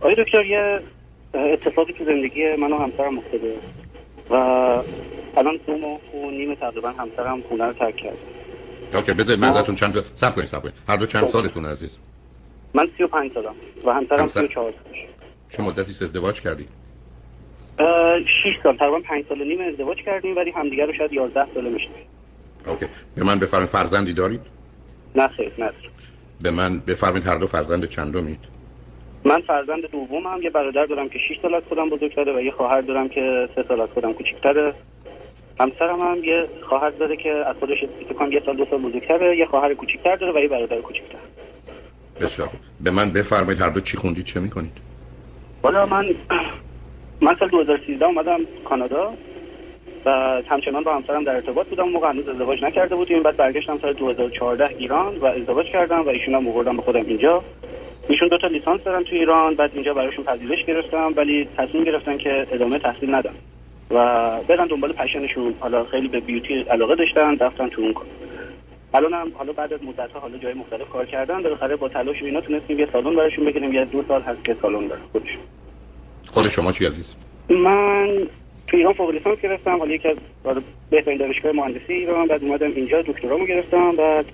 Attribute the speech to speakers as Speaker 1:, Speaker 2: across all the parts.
Speaker 1: آقای دکتر یه اتفاقی تو زندگی من و همسرم افتاده و الان دو ماه و نیم تقریبا همسرم خونه رو ترک کرد.
Speaker 2: okay بذار من ازتون چند تا صبر کنید صبر کنید. هر دو چند
Speaker 1: خب.
Speaker 2: سالتون عزیز؟
Speaker 1: من 35 سالم و همسرم
Speaker 2: همسر-
Speaker 1: 34
Speaker 2: چه مدتی ازدواج کردید
Speaker 1: 6 سال تقریبا 5 سال و نیم ازدواج کردیم ولی همدیگه رو شاید 11 سال می‌شناسیم.
Speaker 2: okay. به من بفرمایید فرزندی دارید؟
Speaker 1: نه خیر نه.
Speaker 2: به من بفرمایید هر دو فرزند چندمید
Speaker 1: من فرزند دومم یه برادر دارم که 6 سال از خودم بزرگتره و یه خواهر دارم که 3 سال از خودم کوچیک‌تره. همسرم هم یه خواهر داره که از خودش فکر یه سال دو سال بزرگتره یه خواهر کوچیک‌تر داره و یه برادر کوچیک‌تر.
Speaker 2: بسیار خوب. به من بفرمایید هر دو چی خوندید چه می‌کنید؟
Speaker 1: حالا من من سال 2013 اومدم کانادا و همچنان با همسرم در ارتباط بودم. موقع هنوز ازدواج نکرده بودیم. بعد برگشتم سال 2014 ایران و ازدواج کردم و ایشون هم آوردم به خودم اینجا. ایشون دو تا لیسانس دارن تو ایران بعد اینجا براشون پذیرش گرفتم ولی تصمیم گرفتن که ادامه تحصیل ندن و برن دنبال پشنشون. حالا خیلی به بیوتی علاقه داشتن رفتن تو اون کار. الان هم حالا بعد از مدت حالا جای مختلف کار کردن بالاخره با تلاش و اینا تونستیم یه سالن براشون بگیریم. یه دو سال هست که سالن داره خودشون.
Speaker 2: خود شما چی عزیز؟
Speaker 1: من تو ایران فوق لیسانس گرفتم. حالا یکی از بهترین دانشگاه مهندسی ایران. بعد اومدم اینجا دکترامو گرفتم. بعد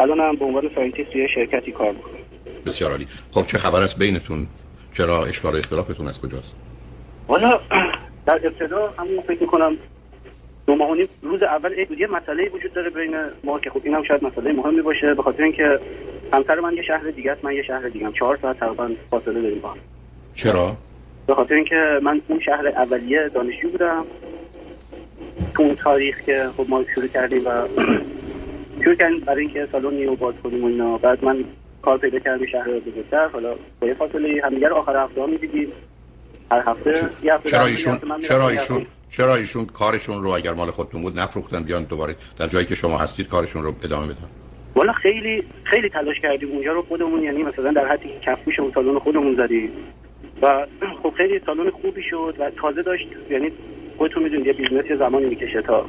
Speaker 1: الانم به عنوان scientist توی شرکتی کار می‌کنم.
Speaker 2: بسیار عالی. خب چه خبر است بینتون؟ چرا اشکال و اختلافتون از کجاست؟
Speaker 1: حالا در ابتدا همون فکر می‌کنم دو ماه روز اول عید یه مسئله وجود داره بین ما که خب اینم شاید مسئله مهمی باشه به خاطر اینکه همسر من یه شهر دیگه است من یه شهر دیگه ام چهار ساعت تقریبا فاصله داریم با هم.
Speaker 2: چرا؟
Speaker 1: به خاطر اینکه من اون شهر اولیه دانشجو بودم. تو اون تاریخ که خب ما شروع کردیم و شروع کردیم برای اینکه سالونی رو باز کنیم و اینا. بعد من کار پیدا کردم شهر بزرگتر. حالا با یه فاصله همدیگه رو آخر هفته ها می‌دیدیم هر هفته یه هفته
Speaker 2: چرا ایشون چرا ایشون چرا ایشون کارشون رو اگر مال خودتون بود نفروختن بیان دوباره در جایی که شما هستید کارشون رو ادامه بدن؟
Speaker 1: والا خیلی خیلی تلاش کردیم. اونجا رو خودمون یعنی مثلا در حدی که کفپوش اون سالن خودمون زدیم. و خب خیلی سالن خوبی شد و تازه داشت. یعنی خودتون می‌دونید یه business یه زمانی می‌کشه تا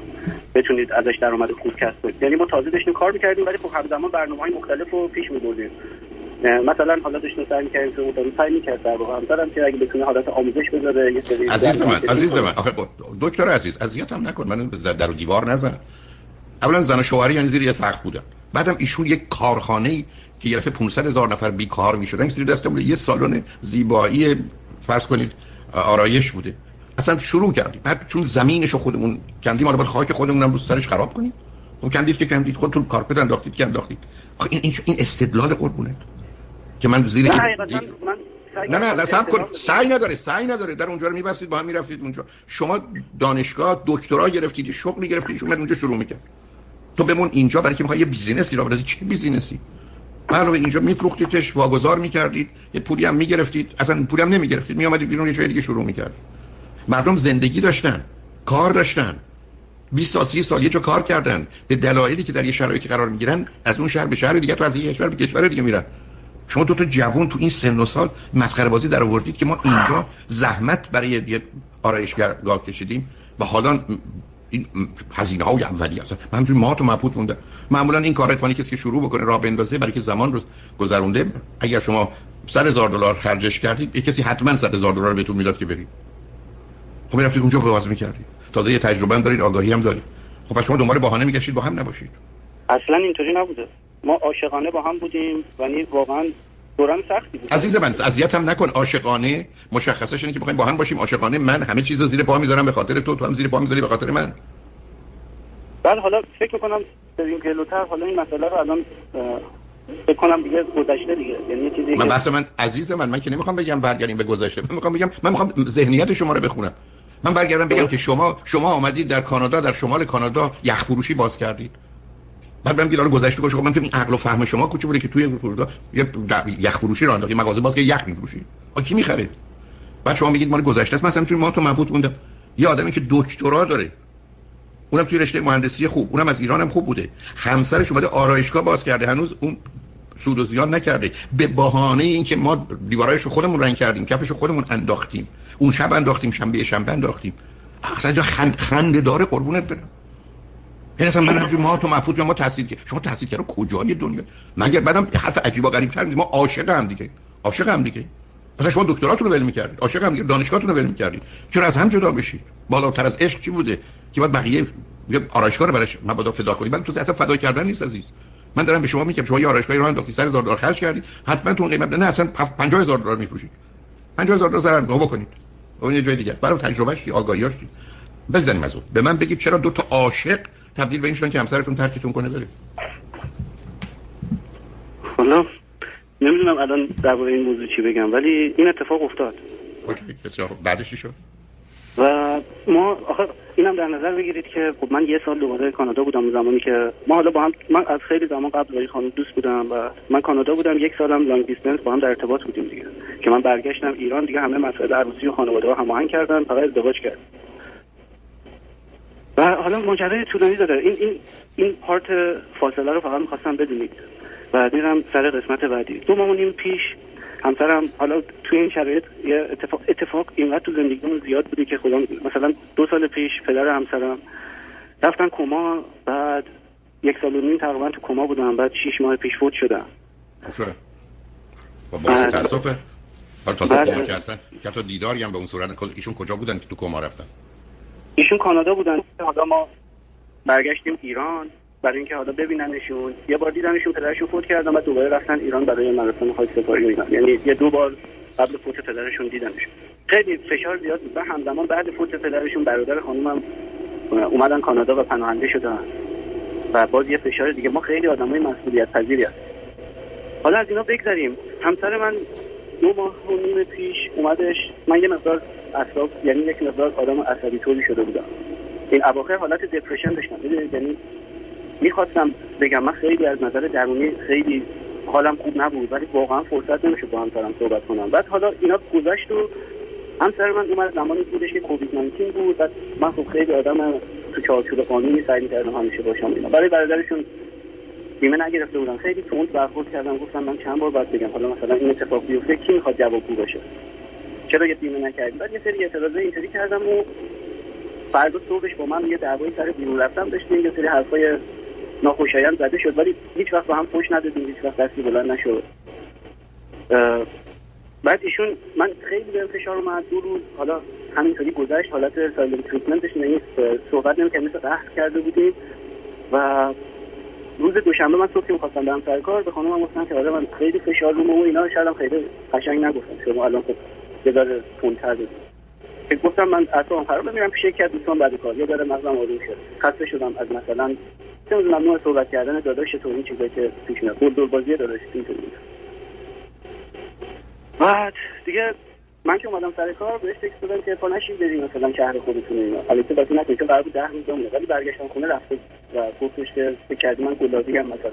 Speaker 1: بتونید ازش درآمد خوب کسب کنید. یعنی ما تازه داشتیم کار می‌کردیم ولی خب همزمان برنامه های مختلف رو پیش میبردیم. مثلا حالا داشتیم سعی می‌کردیم که اون سعی می‌کرد در واقع همسرم که اگه بتونه حالت آموزش بذاره یه سری
Speaker 2: عزیز من عزیز. من. آخه دکتر عزیز اذیتم نکن من در دیوار نزن. اولا زن و شوهری یعنی زیر یه سقف بودن. بعدم ایشون یک کارخانه ای که یه دفعه 500 هزار نفر بیکار می‌شدن زیر دستمون یه سالن زیبایی فرض کنید آرایش بوده. اصلا شروع کردیم. بعد چون زمینش رو خودمون کندیم حالا خاک خودمون هم رو سرش خراب کنیم. خب کندید که کندید خودتون کارپت انداختید که انداختید. آخه این این, استدلال قربونت که من زیر
Speaker 1: نه
Speaker 2: نه نه سب کن سعی نداره سعی نداره. در اونجا رو میبستید با هم می‌رفتید اونجا. شما دانشگاه دکترا گرفتید یه شغلی گرفتید شما اونجا شروع می‌کرد. تو بمون اینجا برای که می‌خوای یه business ی راه بندازی. چه business ی؟ علاوه اینجا میفروختیدش واگذار می‌کردید. یه پولی هم می‌گرفتید. اصلا پولی هم نمی‌گرفتید. میآمدید بیرون یه جای دیگه شروع می‌کردید. مردم زندگی داشتن کار داشتن. 20 سال 30 سال یه جا کار کردن. به دلایلی که در یه شرایطی قرار می‌گیرن از اون شهر به شهر دیگه تو از یه کشور به کشور دیگه میرن. شما دو تا جوون تو این سن و سال مسخره بازی در آوردید که ما اینجا زحمت برای یه آرایشگاه کشیدیم و حالا این هزینه های اولیه. اصلا من همجوری مات و مبهوت موندم. معمولا این کار اتفاقی کسی که شروع بکنه راه بندازه برای که زمان رو گذرونده اگر شما 100 هزار دلار خرجش کردید یه کسی حتما 100 هزار دلار بهتون می‌داد که برید. خب می‌رفتید اونجا باز می‌کردید. تازه یه تجربه هم دارید آگاهی هم دارید. خب پس شما دنبال بهانه میگشتید با هم نباشید.
Speaker 1: اصلا اینطوری نبوده. ما عاشقانه با هم بودیم یعنی واقعا دوران سختی بود.
Speaker 2: عزیز من اذیت هم نکن. عاشقانه مشخصش اینه که بخوایم با هم باشیم. عاشقانه من همه چیز رو زیر پا می‌ذارم به خاطر تو تو هم زیر پا می‌ذاری به خاطر من.
Speaker 1: بعد حالا فکر می‌کنم بریم جلوتر. حالا این مسئله رو الان فکر کنم دیگه گذشته دیگه. یعنی چیزی
Speaker 2: من بحث من عزیز من من که نمی‌خوام بگم برگردیم به گذشته. من می‌خوام بگم من می‌خوام ذهنیت شما رو بخونم. من برگردم بگم که شما شما آمدید در کانادا در شمال کانادا یخ فروشی باز کردید. بعد بهم گیر گذشته خب من که این عقل و فهم شما کوچه بوده که توی فرودگاه یه یخ فروشی رو انداختی. مغازه باز که یخ میفروشی. آ کی می‌خره؟ بعد شما میگید مال گذشته است. مثلا چون ما تو مبهوت موندم. یه آدمی که دکترا داره. اونم توی رشته مهندسی خوب اونم از ایران هم خوب بوده. همسرش اومده آرایشگاه باز کرده. هنوز اون سود و زیان نکرده. به بهانه اینکه ما دیوارایش رو خودمون رنگ کردیم کفش خودمون انداختیم. اون شب انداختیم شنبه شنبه انداختیم. اصلا جا خند خنده داره قربونت برم. این اصلا من ما تو مفهوم ما تحصیل کرد شما تحصیل کردن کجای دنیا؟ مگر بعدم حرف عجیب و غریب کردیم ما عاشق هم دیگه. عاشق هم دیگه. مثلا شما دکتراتون رو ول می‌کردید عاشق هم دانشگاهتون رو ول می‌کردید چرا از هم جدا بشید بالاتر از عشق چی بوده؟ که بعد بقیه یه آرایشگاه رو براش مبادا فدا کنید ولی تو اصلا فدا کردن نیست عزیز. من دارم به شما میگم شما یه آرایشگاهی رو انداختید 3000 دلار خرج کردید حتما تو قیمت نه اصلا 50000 دلار می‌فروشید 50000 دلار ضرر بکنید اون یه جای دیگه. برای تجربهش آگاهیاش بزنیم از اون. به من بگید چرا دو تا عاشق تبدیل به این شدن که همسرتون ترکتون کنه؟ بره
Speaker 1: حالا نمی‌دونم الان درباره این موضوع چی بگم ولی این اتفاق افتاد.
Speaker 2: okay بسیار بعدش چی شد؟
Speaker 1: و ما آخه اینم در نظر بگیرید که خب من یه سال دوباره کانادا بودم زمانی که ما حالا با هم من از خیلی زمان قبل با خانم دوست بودم و من کانادا بودم یک سالم long distance با هم در ارتباط بودیم دیگه. که من برگشتم ایران دیگه همه مسائل عروسی و خانواده ها هماهنگ کردن فقط ازدواج کرد و حالا ماجرای طولانی داره. این این این پارت فاصله رو فقط می‌خواستم بدونید. و میرم سر قسمت بعدی. دو ماه پیش همسرم حالا توی این شرایط یه اتفاق اتفاق اینقدر تو زندگیمون زیاد بوده که خدا مثلا دو سال پیش پدر همسرم رفتن کما بعد یک سال و نیم تقریبا تو کما بودم بعد شیش ماه پیش فوت شدم؟
Speaker 2: با باعث حالا تازه کما که هستن؟ که تا دیداری هم به اون صورت؟ ایشون کجا بودن که تو کما رفتن؟
Speaker 1: ایشون کانادا بودن. حالا ما برگشتیم ایران. برای اینکه حالا ببیننشون. یه بار دیدنشون پدرشون فوت کردن و دوباره رفتن ایران برای مراسم خاک سپاری و اینا. یعنی یه دو بار قبل فوت پدرشون دیدنشون. خیلی فشار زیاد بود. و همزمان بعد فوت پدرشون برادر خانومم اومدن کانادا و پناهنده شدن. و باز یه فشار دیگه. ما خیلی آدمای مسئولیت پذیری هستیم. حالا از اینا بگذاریم همسر من دو ماه و نیم پیش اومدش. من یه مقدار اصاب یعنی یک مقدار آدم عصبی طوری شده بودم. این اواخر حالت دپرشن داشتم. یعنی می‌خواستم بگم من خیلی از نظر درونی خیلی حالم خوب نبود ولی واقعا فرصت نمی‌شد با همسرم صحبت کنم. بعد حالا اینا گذشت و همسر من اومد زمانی بودش که کووید 19 بود. بعد من خب خیلی آدم تو چارچوب قانونی سعی می‌کردم همیشه باشم اینا. برای برادرشون بیمه نگرفته بودم. خیلی تند برخورد کردم. گفتم من چند بار باید بگم حالا مثلا این اتفاق بیفته کی می‌خواد جوابگو باشه؟ چرا یه بیمه نکردی؟ بعد یه سری اعتراضه اینطوری کردم و فردا صبحش با من یه دعوایی سر بیرون رفتم داشتیم یه سری حرفای ناخوشایند زده شد ولی هیچ وقت با هم پشت ندادیم هیچ وقت دستی بلند نشد. بعد ایشون من خیلی به فشار اومد دو روز حالا همینطوری گذشت حالت سایلنت تریتمنتش یعنی صحبت نمی‌کرد مثل قهر کرده بودیم. و روز دوشنبه من صبح می‌خواستم برم سر کار به خانمم گفتم که آره من خیلی فشار رومه و اینا شاید خیلی قشنگ نگفتم. شما الان خب یه ذره تندتر گفتم من اصلا خراب میرم پیش یک دوستان بعد کار یه ذره مغزم آروم شد خسته شدم از مثلا می‌دونم نوع صحبت کردن داداش تو این چیزایی که پیش میاد. دور دور بازی داداش اینطوری بعد دیگه من که اومدم سر کار بهش تکست دادم که پا نشید بریم مثلا شهر خودتون اینا البته واسه نکنید چون قرار بود 10 روز بمونه ولی برگشتم خونه رفته و گفتش که فکر کردی من گلابی هم مثلا.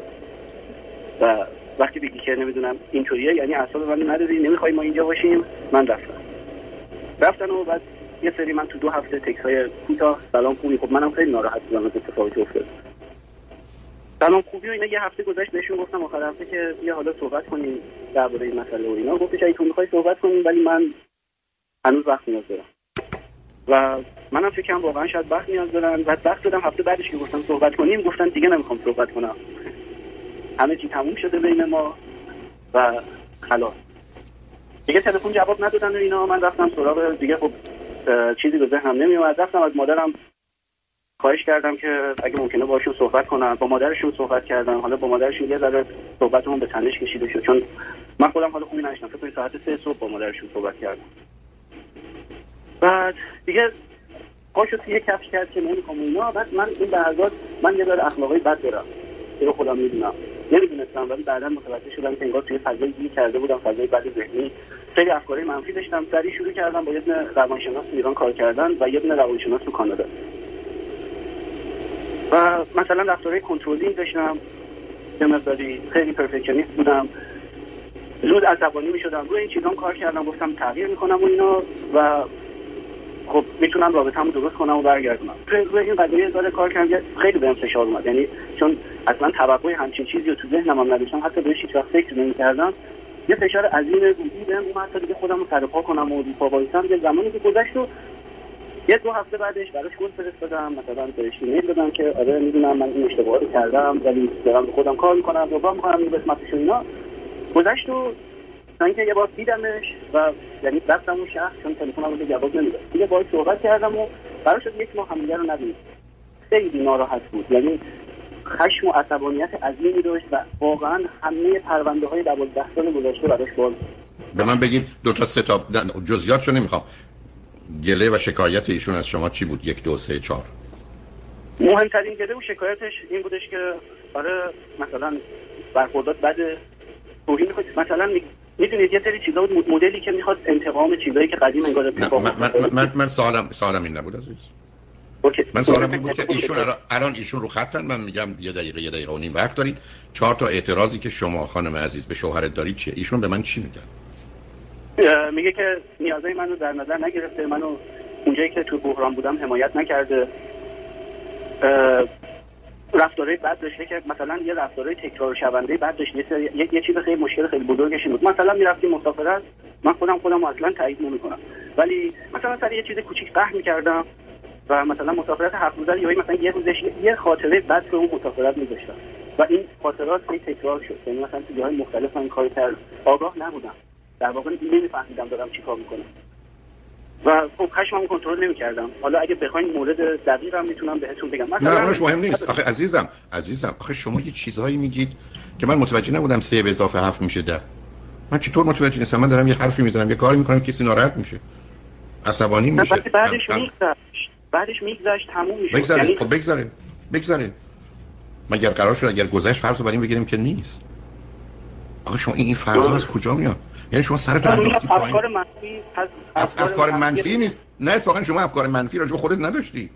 Speaker 1: و وقتی بگی که نمی‌دونم اینطوریه یعنی اعصاب من نداری نمی‌خوای ما اینجا باشیم من رفتم. رفتن و بعد یه سری من تو دو هفته تکس های کوتاه سلام خوبی خب منم خیلی ناراحت بودم از اتفاقی که افتاد. سلام خوبی و اینا یه هفته گذشت بهشون گفتم آخر هفته که یه حالا صحبت کنیم درباره این مسئله و اینا. گفتش اگه تو می‌خوای صحبت کنیم ولی من هنوز وقت نیاز دارم. و منم فکرم واقعا شاید وقت نیاز دارم. بعد وقت دادم هفته بعدش که گفتم صحبت کنیم گفتن دیگه نمی‌خوام صحبت کنم. همه چی تموم شده بین ما و خلاص. دیگه تلفن جواب ندادن و اینا. من رفتم سراغ دیگه خب چیزی به ذهنم نمیومد رفتم از مادرم خواهش کردم که اگه ممکنه باشون صحبت کنم. با مادرشون صحبت کردم. حالا با مادرشون یه ذره صحبتمون به تنش کشیده شد. چون من خودم حالا خوبی نشدم فکر ساعت سه صبح با مادرشون صحبت کردم. بعد دیگه پاشو یه کفش کرد که نمی‌خوام اینا. بعد من این لحظات من یه ذره اخلاقی بد دارم. که خودم می‌دونم. نمی‌دونستم ولی بعدا متوجه شدم که انگار توی فضای گیر کرده بودم فضای بد ذهنی. خیلی افکاری منفی داشتم. سری شروع کردم با یه روانشناس ایران کار کردن و یه روانشناس تو کانادا. و مثلا رفتارهای کنترلی داشتم یه مقداری خیلی پرفکشنیست بودم. زود عصبانی می شدم. روی این چیزام کار کردم گفتم تغییر می‌کنم و اینا و خب می‌تونم رابطه‌مو درست کنم و برگردونم. روی این قضیه داره کار کردم خیلی بهم فشار اومد. یعنی چون اصلا توقع همچین چیزی رو تو ذهنم هم نداشتم. حتی بهش هیچ وقت فکر نمی‌کردم. یه فشار عظیم روحی بهم اومد تا دیگه خودم رو سرپا کنم و پا وایسم یه زمانی که گذشت و یه دو هفته بعدش براش گل فرستادم مثلا بهش ایمیل دادم که آره می‌دونم من این اشتباه رو کردم ولی دارم خودم کار می‌کنم با می‌کنم این قسمتش اینا. گذشت و تا اینکه یه بار دیدمش و یعنی رفتم اون شهر چون تلفنم رو جواب نمی‌داد. یه بار صحبت کردم و قرار شد یک ماه همدیگه رو ندیدیم خیلی ناراحت بود. یعنی خشم و عصبانیت عظیمی داشت و واقعا همه پرونده های دوازده سال گذشته براش باز
Speaker 2: به من بگید دو تا سه تا جزئیاتشو نمی‌خوام. گله و شکایت ایشون از شما چی بود؟ یک دو سه چهار.
Speaker 1: مهمترین گله و شکایتش این بودش که آره مثلا برخوردات بد توهین مثلا می‌دونید یه سری چیزا بود مدلی که می‌خواد انتقام چیزایی که قدیم انگار اتفاق
Speaker 2: من, من, من, من سوالم سوالم این نبود عزیز. من سوالم این بود که ایشون الان ایشون رو خطن. من میگم یه دقیقه یه دقیقه و نیم وقت دارید. چهار تا اعتراضی که شما خانم عزیز به شوهرت دارید چیه؟ ایشون به من چی میگن؟
Speaker 1: میگه که نیازهای منو در نظر نگرفته. منو اونجایی که تو بحران بودم حمایت نکرده. رفتارهای بد داشته که مثلا یه رفتارهای تکرار شونده بد داشت. یه, یه چیز خیلی مشکل خیلی بزرگش بود. مثلا می‌رفتیم مسافرت من خودم خودم اصلا تایید نمی‌کنم. ولی مثلا سر یه چیز کوچیک فهم می‌کردم و مثلا مسافرت هفت روزه یا مثلا یه روزش یه خاطره بد به اون مسافرت میذاشتم. و این خاطرات خیلی تکرار شد. یعنی مثلا تو جاهای مختلف من کار کرد آگاه نبودم. در واقع نمیفهمیدم دارم چیکار می‌کنم. و خب خشممو کنترل نمی‌کردم. حالا اگه بخواین مورد دقیقم می‌تونم بهتون بگم.
Speaker 2: مثلا نه مهم نیست. آخه عزیزم عزیزم آخه شما یه چیزهایی میگید که من متوجه نبودم سه به اضافه هفت میشه ده. من چطور متوجه نیستم؟ من دارم یه حرفی می‌زنم یه کاری می‌کنم کسی ناراحت میشه. عصبانی میشه.
Speaker 1: بعدش میگذشت. بعدش میگذشت تموم میشه
Speaker 2: بگذره یعنی... خب بگذره بگذره مگر قرار شد اگر گذشت فرض رو بریم بگیریم که نیست؟ آخه شما این فرض از کجا میاد؟ یعنی شما سرتون انداختی
Speaker 1: افکار منفی
Speaker 2: افکار منفی نیست. نه اتفاقا شما افکار منفی راجع خودت نداشتی.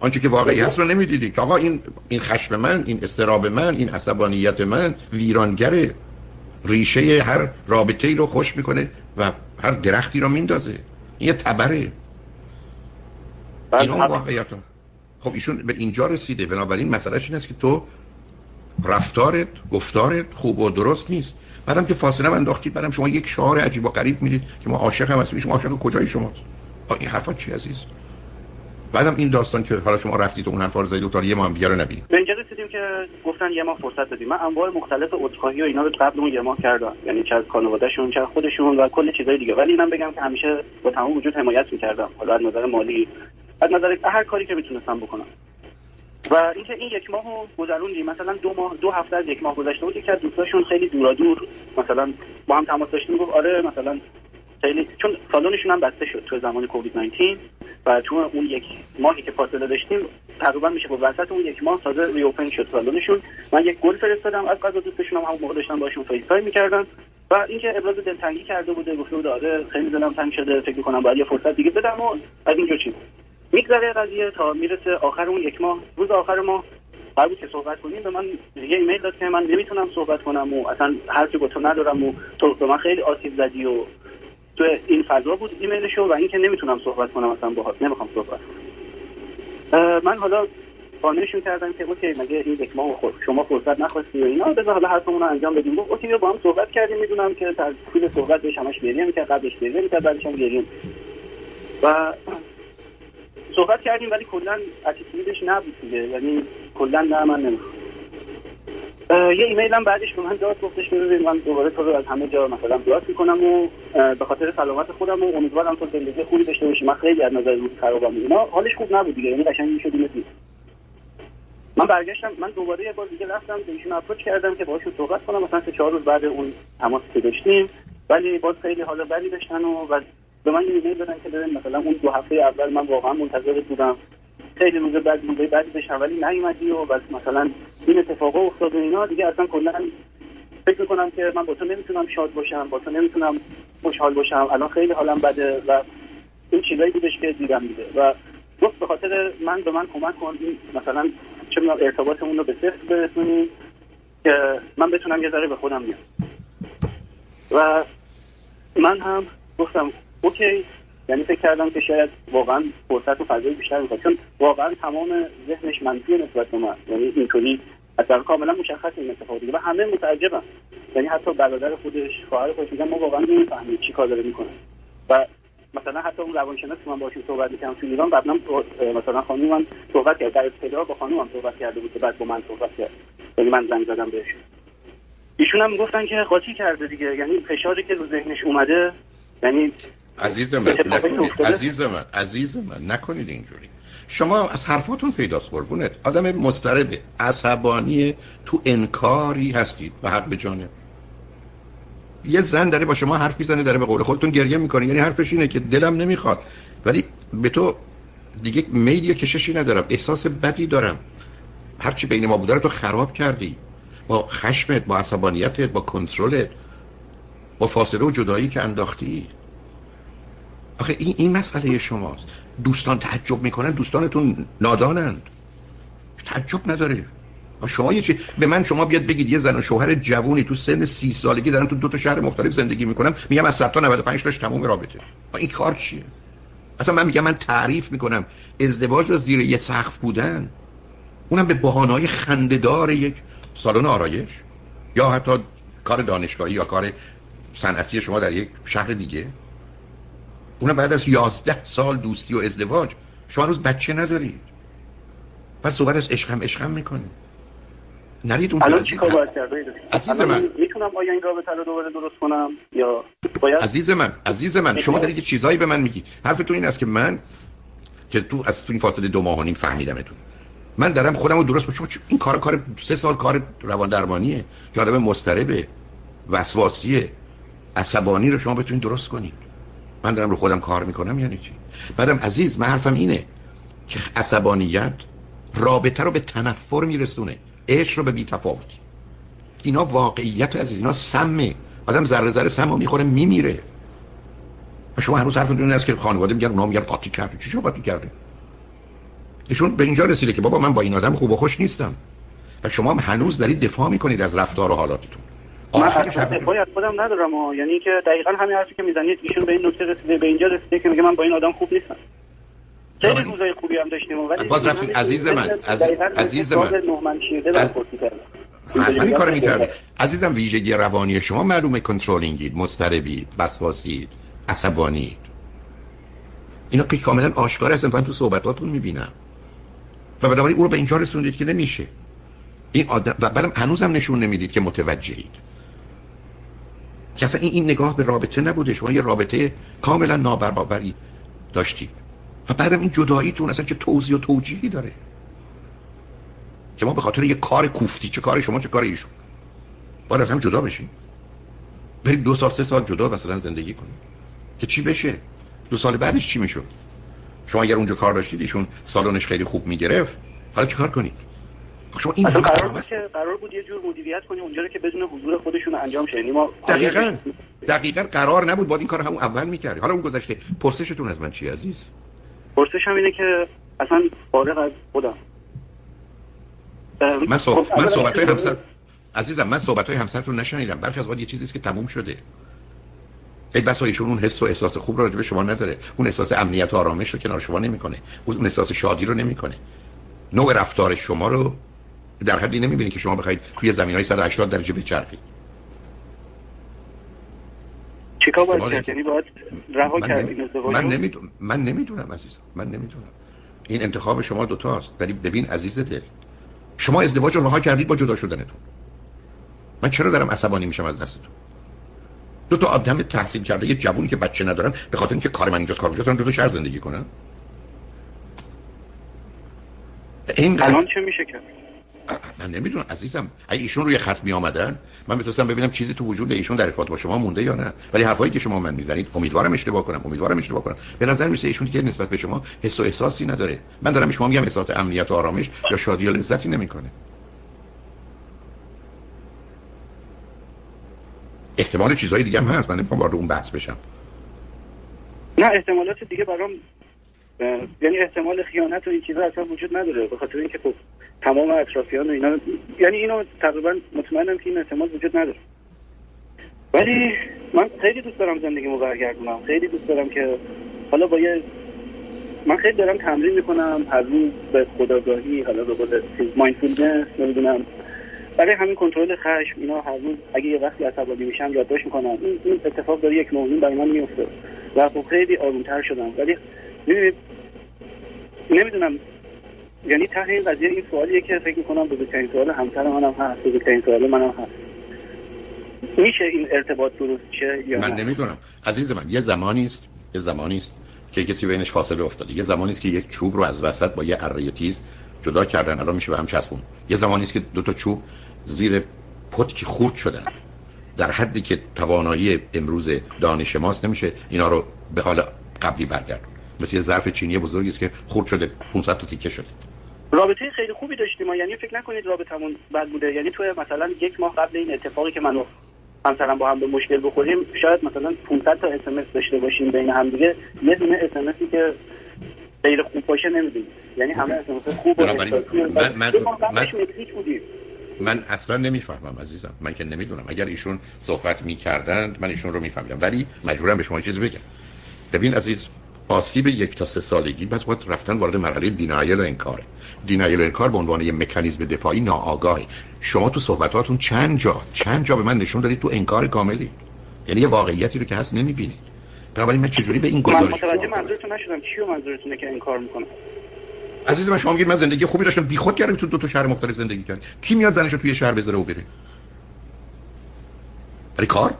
Speaker 2: آنچه که واقعی هست رو نمی‌دیدی. که آقا این این خشم من این استراب من این عصبانیت من ویرانگره. ریشه هر رابطه ای رو خوش می‌کنه و هر درختی رو میندازه. این یه تبره. این اون واقعیت خب ایشون به اینجا رسیده. بنابراین مسئله این است که تو رفتارت گفتارت خوب و درست نیست. بعدم که فاصله انداختید بعدم شما یک شعار عجیب و غریب می‌دید که ما عاشق هم هستیم. شما عاشق کجای شماست؟ این حرفا چی عزیز؟ بعدم این داستان که حالا شما رفتید اون حرفا رو زدید تا یه ما هم دیگه رو نبینید
Speaker 1: به اینجا رسیدیم که گفتن یه ما فرصت بدیم من انواع مختلف عذرخواهی و اینا رو قبل اون یه ماه کردم. یعنی چه از خانواده‌شون چه خودشون و کل چیزای دیگه. ولی اینم بگم که همیشه با تمام وجود حمایت می‌کردم. حالا از نظر مالی از نظر هر کاری که می‌تونستم بکنم. و اینکه این یک ماهو گذروندیم. مثلا دو ماه دو هفته از یک ماه گذشته بود. که دوستاشون خیلی دورا دور مثلا با هم تماس داشتیم. گفت آره مثلا خیلی چون سالنشون هم بسته شد تو زمان کووید 19 و تو اون یک ماهی که فاصله داشتیم تقریبا میشه با وسط اون یک ماه تازه reopen شد سالنشون. من یک گل فرستادم. از قضا دوستشون هم همون موقع داشتن باشون FaceTime می‌کردن. و اینکه ابراز دلتنگی کرده بوده گفته بود آره خیلی دلم تنگ شده فکر کنم باید یه فرصت دیگه بدم و از اینجا چی؟ میگذره قضیه تا می‌رسه آخر اون یک ماه. روز آخر ما قرار بود که صحبت کنیم به من یه ایمیل داد که من نمی‌تونم صحبت کنم و اصلا حرفی با تو ندارم و تو به من خیلی آسیب زدی و تو این فضا بود ایمیلشو و اینکه نمی‌تونم صحبت کنم اصلا باهات نمی‌خوام صحبت کنم. من حالا قانعشون کردم که okay مگه این یک ماه خود شما فرصت نخواستی و اینا. بذار حالا حرفمون رو انجام بدیم. گفت okay با هم صحبت کردیم. می‌دونم که در طول صحبت بهش همش گریه می‌کرد قبلش گریه می‌کرد بعدش هم گریه و صحبت کردیم ولی کلا اتیتودش نبود دیگه. یعنی کلا نه من یه ایمیل هم بعدش به من داد گفتش که من دوباره تو رو از همه جا مثلا بلاک می‌کنم و به خاطر سلامت خودم و امیدوارم تو زندگی خوبی داشته باشی. من خیلی از نظر روز خرابم اینا حالش خوب نبود دیگه یعنی قشنگ می‌شد نیست من برگشتم من دوباره یه بار دیگه رفتم به ایشون اپروچ کردم که باهاشون صحبت کنم. مثلا سه چهار روز بعد اون تماسی که داشتیم. ولی باز خیلی حالا بدی داشتن و به من ایمیل دادن که ببین مثلا اون دو هفته اول من واقعا منتظر بودم. خیلی روز بعد روزای بعدی بشم ولی نیومدی و بس مثلا این اتفاقا افتاد و اینا. دیگه اصلا کلا فکر می‌کنم که من با تو نمی‌تونم شاد باشم با تو نمی‌تونم خوشحال باشم. الان خیلی حالم بده و این چیزایی بودش که دیدم دیگه. و گفت به خاطر من به من کمک کن مثلا چه می‌دونم ارتباطمون رو به صفر برسونی که من بتونم یه ذره به خودم بیام. و من هم گفتم اوکی. یعنی فکر کردم که شاید واقعا فرصت و فضای بیشتر می‌خواد. چون واقعا تمام ذهنش منفی نسبت به من. یعنی اینطوری اصلا کاملا مشخص این اتفاق دیگه. و همه متعجبن. یعنی حتی برادر خودش خواهر خودش میگن ما واقعا نمی‌فهمیم چی کار داره می‌کنه. و مثلا حتی اون روانشناس که من باشون صحبت می‌کردم تو ایران بعدا مثلا خانم من صحبت کرد. در ابتدا با خانم هم صحبت کرده بود که بعد با من صحبت کرد. یعنی من زنگ زدم بهشون. ایشون هم گفتن که قاطی کرده دیگه. یعنی فشاری که رو ذهنش اومده یعنی
Speaker 2: عزیز من عزیز من عزیز من نکنید اینجوری. شما از حرفاتون پیداست قربونت. آدم مضطربه عصبانی تو انکاری هستید و حق به جانه یه زن داره با شما حرف می‌زنه داره به قول خودتون گریه می‌کنه. یعنی حرفش اینه که دلم نمی‌خواد. ولی به تو دیگه میل کششی ندارم احساس بدی دارم. هرچی بین ما بوده رو تو خراب کردی. با خشمت با عصبانیتت با کنترلت با فاصله و جدایی که انداختی. آخه این, این مسئله شماست. دوستان تعجب می‌کنن دوستانتون نادانند. تعجب نداره. شما یه چی به من شما بیاد بگید یه زن و شوهر جوونی تو سن سی سالگی دارن تو دو تا شهر مختلف زندگی می‌کنم میگم از 100 تا 95 تاش تموم رابطه. این کار چیه؟ اصلا من میگم من تعریف می‌کنم. ازدواج رو زیر یه سقف بودن اونم به بهانه‌های خنده‌دار یک سالن آرایش یا حتی کار دانشگاهی یا کار صنعتی شما در یک شهر دیگه. اونم بعد از 11 سال دوستی و ازدواج شما روز بچه ندارید پس صحبت از عشقم عشقم می‌کنید نرید اون
Speaker 1: الان چیکار باید عزیز من. می‌تونم آیا این رابطه رو دوباره درست کنم یا باید
Speaker 2: عزیز من عزیز من شما دارید چیزایی به من میگی. حرفتون این است که من که تو از تو این فاصله دو ماه و نیم فهمیدمتون. من دارم خودم رو درست بچم این کار کار سه سال کار روان درمانیه که آدم مضطربه وسواسیه عصبانی رو شما بتونید درست کنید. من دارم رو خودم کار می‌کنم یعنی چی؟ بعدم عزیز من حرفم اینه که عصبانیت رابطه رو به تنفر میرسونه. عشق رو به بیتفاوتی اینا واقعیت عزیز اینا سمه. آدم ذره ذره سم رو می‌خوره میمیره. شما هنوز حرف این است که خانواده میگن اونا میگن قاطی کرده. چی شو قاطی کرده؟ ایشون به اینجا رسیده که بابا من با این آدم خوب و خوش نیستم. و شما هنوز دارید دفاع می‌کنید از رفتار و حالاتتون.
Speaker 1: من دفاعی از خودم ندارم و یعنی که دقیقا همین حرفی که می‌زنید ایشون به این نکته رسیده به اینجا رسیده که میگه من با این آدم خوب نیستم. خیلی روزای خوبی هم داشتیم ولی
Speaker 2: باز رفتین عزیز من عزیز من. همین کار می‌کرد عزیزم ویژگی روانی شما معلومه کنترلینگید مستربید وسواسید عصبانید. اینا که کاملا آشکار هستن من تو صحبتاتون می‌بینم. و بنابراین او رو به اینجا رسوندید که نمیشه. این آدم و بعدم هنوزم نشون نمی‌دید که متوجهید. که اصلا این, نگاه به رابطه نبوده. شما یه رابطه کاملا نابرابری داشتید و بعدم این جداییتون اصلا چه توضیح و توجیهی داره؟ که ما به خاطر یه کار کوفتی چه کار شما چه کار ایشون؟ باید از هم جدا بشیم. بریم دو سال سه سال جدا مثلا زندگی کنیم. که چی بشه؟ دو سال بعدش چی می‌شد؟ شما اگر اونجا کار داشتید ایشون سالونش خیلی خوب می‌گرفت حالا چیکار کنید؟
Speaker 1: شما این قرار بود که قرار بود یه جور مدیریت کنیم اونجا رو که بدون حضور خودشون انجام شه. یعنی ما
Speaker 2: دقیقاً. دقیقاً قرار نبود. با این کار همون اول می‌کردیم. حالا اون گذشته. پرسشتون از من چی عزیز؟
Speaker 1: پرسش هم اینه که اصلا فارغ از خودم.
Speaker 2: من, صحب... خب، من صحبت های همسر عزیزم من صحبت های همسرتون نشنیدم. برخی از وقت یه چیزیست که تموم شده. ای بس ایشون اون حس و احساس خوب رو راجع به شما نداره. اون احساس امنیت و آرامش رو کنار شما نمی‌کنه. اون احساس شادی رو نمی‌کنه. نوع رفتار شما رو در حدی نمی‌بینید که شما بخواید توی زمین های 180 درجه بچرخید.
Speaker 1: چیکار باید کرد؟ یعنی باید رها کردین
Speaker 2: من نمی‌دونم من نمی‌دونم عزیز من نمی‌دونم. این انتخاب شما دوتاست ولی ببین عزیز دل شما ازدواج رو رها کردید با جدا شدنتون. من چرا دارم عصبانی میشم از دستتون؟ دو تا آدم تحصیل کرده یه جوونی که بچه ندارن به خاطر اینکه کار من اینجا کار اونجا دو تا شهر زندگی کنن.
Speaker 1: این الان چه میشه کرد؟
Speaker 2: من نمی‌دونم عزیزم اگه ایشون روی خط می آمدن من می‌تونستم ببینم چیزی تو وجود ایشون در ارتباط با شما مونده یا نه. ولی حرفایی که شما من می‌زنید امیدوارم اشتباه کنم امیدوارم اشتباه کنم. به نظر میسه ایشون دیگه نسبت به شما حس و احساسی نداره. من دارم شما میگم احساس امنیت و آرامش یا شادی و لذتی نمی‌کنه. احتمال چیزهای دیگه هم هست. من نمی‌خوام وارد اون بحث بشم.
Speaker 1: نه احتمالات دیگه برام یعنی احتمال خیانت و این چیزا اصلا وجود نداره. به خاطر اینکه خب تمام اطرافیان و اینا. یعنی اینو تقریبا مطمئنم که این احتمال وجود نداره. ولی من خیلی دوست دارم زندگیمو برگردونم. خیلی دوست دارم که حالا با یه من خیلی دارم تمرین می‌کنم هر روز به خداگاهی حالا به قول مایندفولنس نمی‌دونم. برای همین کنترل خشم اینا هر روز اگه یه وقتی عصبانی میشم یادداشت می‌کنم. این این اتفاق داره یک موضوع برای من میفته و خب خیلی آرومتر شدم. ولی نمی‌دونم یعنی ته این قضیه این سوالیه که فکر می‌کنم بزرگترین سوال همسر منم هست بزرگترین سوال منم هست. میشه این ارتباط درست شه یا
Speaker 2: من نمی‌دونم. عزیز من یه زمانی است یه زمانی است که کسی بینش فاصله افتاده. یه زمانی است که یک چوب رو از وسط با یه اره تیز جدا کردن الان میشه به هم چسبون. یه زمانی است که دو تا چوب زیر پتکی خورد شدن. در حدی که توانایی امروز دانش ماست نمیشه اینا رو به حال قبلی برگردون مثل یه ظرف چینی بزرگی است که خورد شده 500 تا تیکه شده.
Speaker 1: رابطه خیلی خوبی داشتیم یعنی فکر نکنید رابطمون بد بوده. یعنی تو مثلا یک ماه قبل این اتفاقی که منو مثلا با هم به مشکل بخوریم شاید مثلا 500 تا اس داشته باشیم بین هم دیگه. یه دونه اس که غیر خوب باشه نمی‌دونیم. یعنی همه اس خوب باشه.
Speaker 2: من من من, من اصلا نمی‌فهمم عزیزم. من که نمی‌دونم. اگر ایشون صحبت می‌کردند من ایشون رو میفهمیدم. ولی مجبورم به شما چیزی بگم. ببین عزیز آسیب یک تا سه سالگی بس باید رفتن وارد مرحله دینایل و انکار. دینایل و انکار به عنوان یک مکانیزم دفاعی ناآگاهی. شما تو صحبتاتون چند جا چند جا به من نشون دادید تو انکار کاملی. یعنی یه واقعیتی رو که هست نمی‌بینید. بنابراین من چجوری به این گزارش من
Speaker 1: متوجه منظورتون نشدم. چی منظورتونه که انکار می‌کنه
Speaker 2: عزیز من شما میگید من زندگی خوبی داشتم. بیخود کردم تو دو تا شهر مختلف زندگی کردم کی میاد زنشو توی شهر بذاره و بره؟ برای کار؟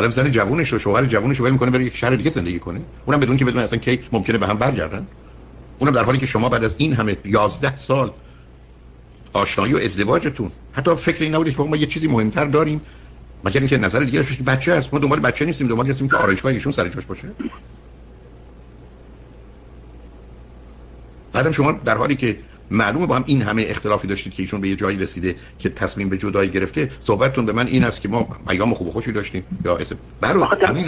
Speaker 2: آدم زن جوونش و شوهر جوونش رو می‌کنه بره یک شهر دیگه زندگی کنه. اونم بدون که بدون اصلا کی ممکنه به هم برگردن. اونم در حالی که شما بعد از این همه 11 سال آشنایی و ازدواجتون حتی فکر این نبودید که ما یه چیزی مهمتر داریم. مگر اینکه نظر دیگه که بچه هست ما دنبال بچه نیستیم دنبال هستیم که آرایشگاه ایشون سر جاش باشه. بعدم شما در حالی که معلومه با هم این همه اختلافی داشتید که ایشون به یه جایی رسیده که تصمیم به جدایی گرفته. صحبتتون به من این است که ما ایام خوب و خوشی داشتیم. یا اسم
Speaker 1: برو همین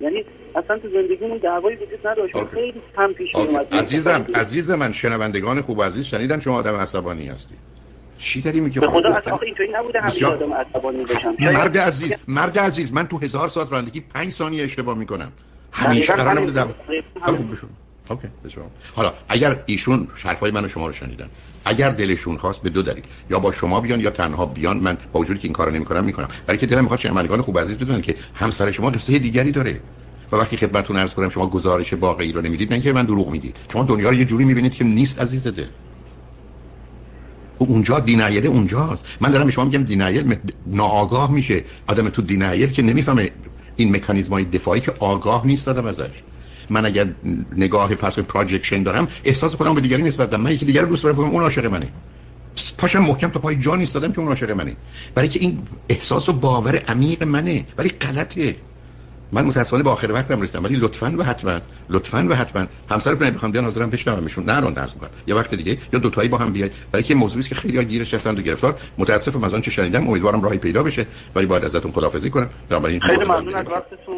Speaker 1: یعنی اصلا تو زندگیمون دعوایی وجود نداشت. خیلی هم پیش اومد.
Speaker 2: عزیزم عزیز من شنوندگان خوب عزیز شنیدن شما آدم عصبانی هستی. چی داری میگی؟
Speaker 1: خدا اصلا اینطوری نبوده همین آدم عصبانی بشم
Speaker 2: مرد عزیز مرد عزیز من تو هزار ساعت رانندگی 5 ثانیه اشتباه می‌کنم. همیشه قرار نبوده اوکی حالا اگر ایشون حرفای منو شما رو شنیدن اگر دلشون خواست به دو دلیل یا با شما بیان یا تنها بیان من با وجودی که این کارو نمی‌کنم می‌کنم. برای که دلم می‌خواد شنوندگان خوب عزیز بدونن که همسر شما قصه دیگری داره. و وقتی خدمتتون عرض کنم شما گزارش واقعی رو نمی‌دید نه اینکه من دروغ میگید شما دنیا رو یه جوری می‌بینید که نیست عزیز دل اونجا دینایل اونجاست. من دارم به شما میگم دینایل ناآگاه میشه. آدم تو دینایل که نمی‌فهمه این مکانیزمای دفاعی که آگاه نیست آدم ازش. من اگر نگاه فرض projection دارم احساس خودم به دیگری نسبت دارم. من یکی دیگر دوست دارم اون عاشق منه. پاشم محکم تا پای جان ایستادم که اون عاشق منه. برای که این احساس و باور عمیق منه ولی غلطه. من متاسفانه به آخر وقتم رسیدم ولی لطفا و حتما لطفا و حتما. همسرتون بخوام بیان حاضرم بشنومشون نه الان عرض می‌کنم یه وقت دیگه یا دو تایی با هم بیاید. برای که موضوعی که خیلی گیرش هستن و گرفتار. متاسفم از آن چه شنیدم امیدوارم راهی پیدا بشه. ولی باید ازتون خدافظی کنم.
Speaker 1: خیلی ممنون از وقتتون